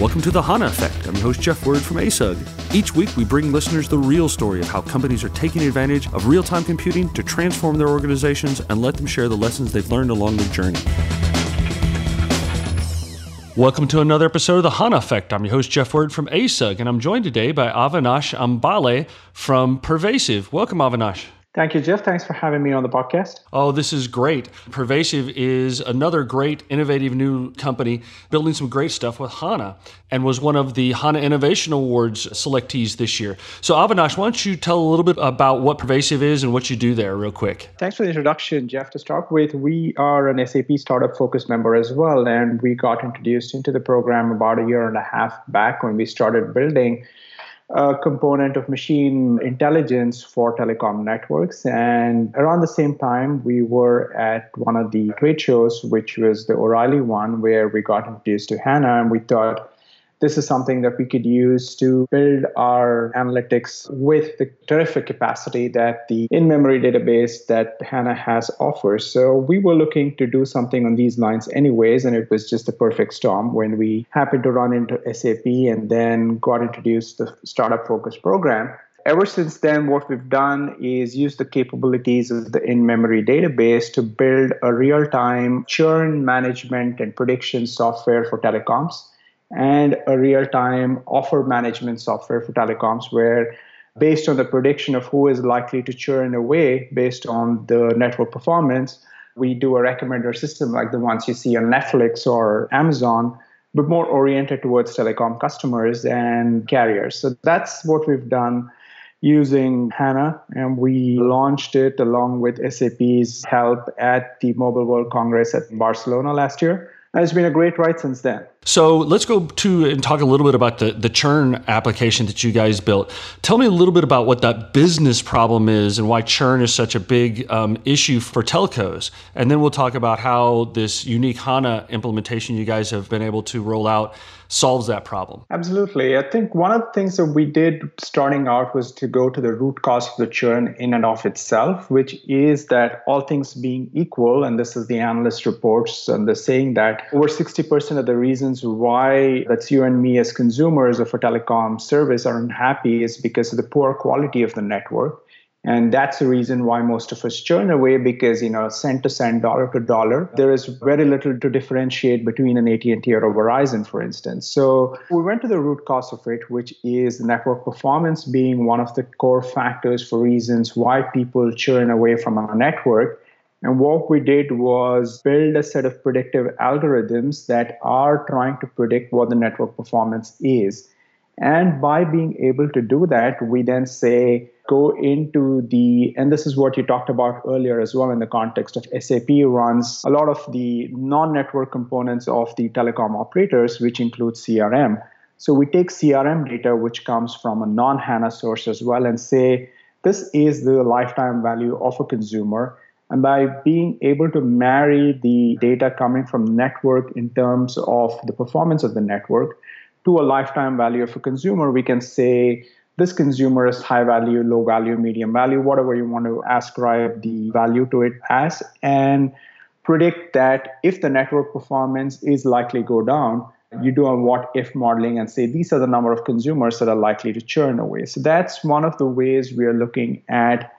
Welcome to the HANA Effect. I'm your host, Jeff Word from ASUG. Each week, we bring listeners the real story of how companies are taking advantage of real time computing to transform their organizations and let them share the lessons they've learned along the journey. Welcome to another episode of the HANA Effect. I'm your host, Jeff Word from ASUG, and I'm joined today by Avinash Ambale from Pervazive. Welcome, Avinash. Thank you, Jeff. Thanks for having me on the podcast. Oh, this is great. Pervazive is another great, innovative new company building some great stuff with HANA and was one of the HANA Innovation Awards selectees this year. So, Avinash, why don't you tell a little bit about what Pervazive is and what you do there, real quick? Thanks for the introduction, Jeff. To start with, we are an SAP Startup focused member as well, and we got introduced into the program about a year and a half back when we started building a component of machine intelligence for telecom networks. And around the same time, we were at one of the trade shows, which was the O'Reilly one, where we got introduced to HANA, and we thought, this is something that we could use to build our analytics with the terrific capacity that the in-memory database that HANA has offers. So we were looking to do something on these lines anyways, and it was just the perfect storm when we happened to run into SAP and then got introduced to the Startup Focus program ever since then, what we've done is use the capabilities of the in memory database to build a real time churn management and prediction software for telecoms and a real time offer management software for telecoms where based on the prediction of who is likely to churn away based on the network performance, we do a recommender system like the ones you see on Netflix or Amazon, but more oriented towards telecom customers and carriers. So that's what we've done using HANA, and we launched it along with SAP's help at the Mobile World Congress at Barcelona last year. And it's been a great ride since then. So let's go to and talk a little bit about the, the churn application that you guys built. Tell me a little bit about what that business problem is and why churn is such a big um, issue for telcos. And then we'll talk about how this unique HANA implementation you guys have been able to roll out solves that problem. Absolutely. I think one of the things that we did starting out was to go to the root cause of the churn in and of itself, which is that all things being equal, and this is the analyst reports, and they're saying that over 60% of the reasons why that's you and me as consumers of a telecom service are unhappy is because of the poor quality of the network and that's the reason why most of us churn away because, you know, cent to cent, dollar to dollar, there is very little to differentiate between an AT&T or a Verizon, for instance. So we went to the root cause of it, which is the network performance being one of the core factors for reasons why people churn away from our network. And what we did was build a set of predictive algorithms that are trying to predict what the network performance is. And by being able to do that, we then say, go into the, and this is what you talked about earlier as well in the context of SAP runs a lot of the non network components of the telecom operators, which include CRM. So we take CRM data, which comes from a non HANA source as well, and say, this is the lifetime value of a consumer. And by being able to marry the data coming from network in terms of the performance of the network to a lifetime value of a consumer, we can say this consumer is high value, low value, medium value, whatever you want to ascribe the value to it as, and predict that if the network performance is likely to go down, you do a what if modeling and say these are the number of consumers that are likely to churn away. So that's one of the ways we are looking at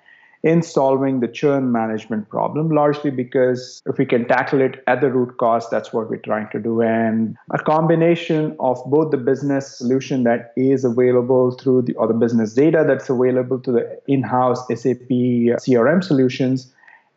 in solving the churn management problem, largely because if we can tackle it at the root cause, that's what we're trying to do. And a combination of both the business solution that is available through the or the business data that's available to the in-house SAP CRM solutions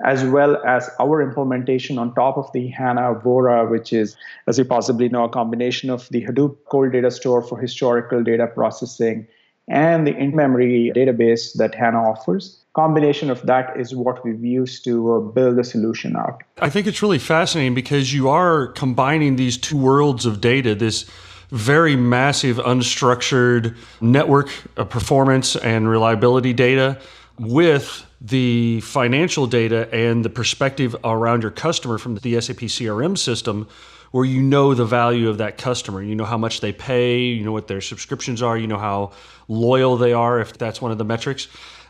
as well as our implementation on top of the HANA Vora, which is, as you possibly know, a combination of the Hadoop cold data store for historical data processing and the in-memory database that HANA offers combination of that is what we've used to uh, build the solution out. I think it's really fascinating because you are combining these two worlds of data, this very massive unstructured network performance and reliability data with the financial data and the perspective around your customer from the SAP CRM system where you know the value of that customer. You know how much they pay, you know what their subscriptions are, you know how loyal they are if that's one of the metrics.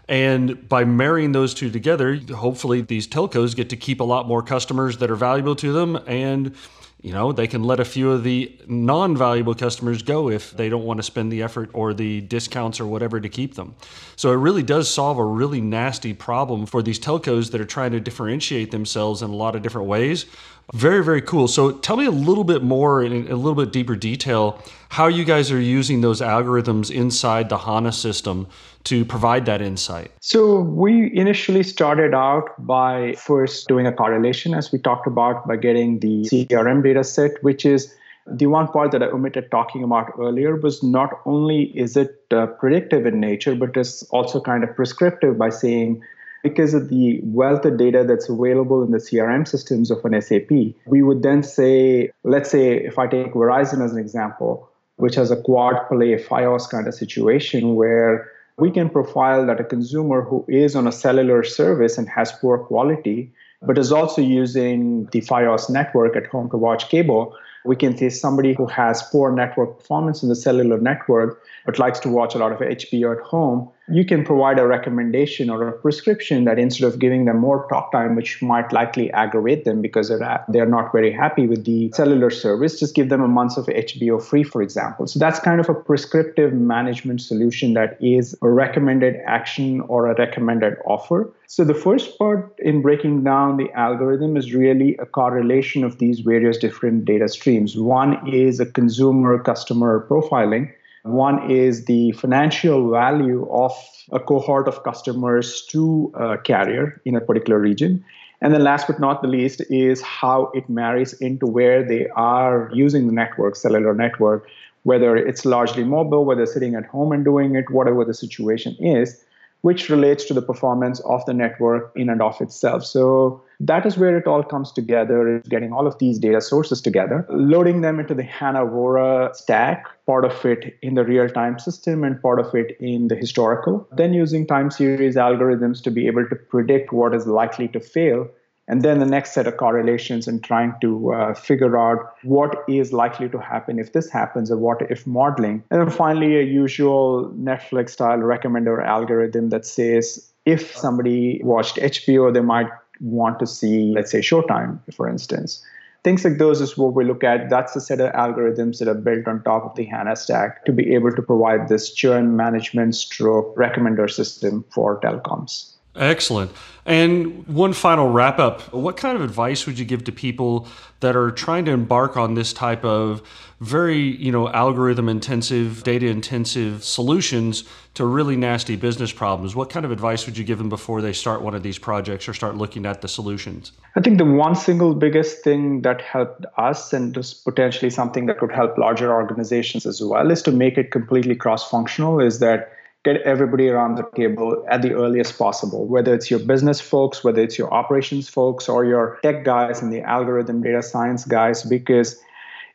And by marrying those two together, hopefully these telcos get to keep a lot more customers that are valuable to them and you know, they can let a few of the non valuable customers go if they don't want to spend the effort or the discounts or whatever to keep them. So it really does solve a really nasty problem for these telcos that are trying to differentiate themselves in a lot of different ways. Very, very cool. So tell me a little bit more in a little bit deeper detail how you guys are using those algorithms inside the HANA system to provide that insight. So we initially started out by first doing a correlation, as we talked about, by getting the CRM data set, which is the one part that I omitted talking about earlier was not only is it uh, predictive in nature, but it's also kind of prescriptive by saying because of the wealth of data that's available in the CRM systems of an SAP, we would then say, let's say if I take Verizon as an example, which has a quad play FiOS kind of situation where we can profile that a consumer who is on a cellular service and has poor quality, but is also using the FiOS network at home to watch cable, we can see somebody who has poor network performance in the cellular network but likes to watch a lot of HBO at home, you can provide a recommendation or a prescription that instead of giving them more talk time, which might likely aggravate them because they're, uh, they're not very happy with the cellular service, just give them a month of HBO free, for example. So that's kind of a prescriptive management solution that is a recommended action or a recommended offer. So the first part in breaking down the algorithm is really a correlation of these various different data streams. One is a consumer customer profiling one is the financial value of a cohort of customers to a carrier in a particular region. And then last but not the least is how it marries into where they are using the network, cellular network, whether it's largely mobile, whether sitting at home and doing it, whatever the situation is which relates to the performance of the network in and of itself. So that is where it all comes together, is getting all of these data sources together, loading them into the HANA Vora stack, part of it in the real-time system and part of it in the historical, then using time series algorithms to be able to predict what is likely to fail and then the next set of correlations and trying to uh, figure out what is likely to happen if this happens or what if modeling. And then finally a usual netflix style recommender algorithm that says if somebody watched hbo they might want to see let's say showtime for instance. Things like those is what we look at. That's the set of algorithms that are built on top of the hana stack to be able to provide this churn management stroke recommender system for telecoms Excellent. And one final wrap up. What kind of advice would you give to people that are trying to embark on this type of very, you know, algorithm intensive, data intensive solutions to really nasty business problems? What kind of advice would you give them before they start one of these projects or start looking at the solutions? I think the one single biggest thing that helped us and is potentially something that could help larger organizations as well is to make it completely cross functional is that get everybody around the table at the earliest possible, whether it's your business folks, whether it's your operations folks, or your tech guys and the algorithm data science guys, because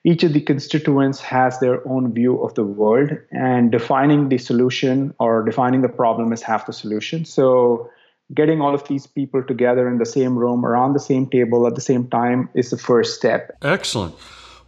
each of the constituents has their own view of the world, and defining the solution or defining the problem is half the solution. So, getting all of these people together in the same room around the same table at the same time is the first step. Excellent.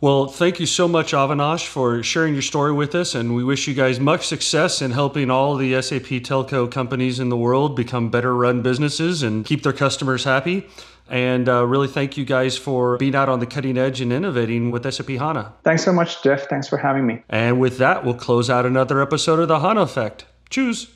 Well, thank you so much, Avinash, for sharing your story with us. And we wish you guys much success in helping all the SAP telco companies in the world become better run businesses and keep their customers happy. And uh, really thank you guys for being out on the cutting edge and innovating with SAP HANA. Thanks so much, Jeff. Thanks for having me. And with that, we'll close out another episode of the HANA Effect. Choose.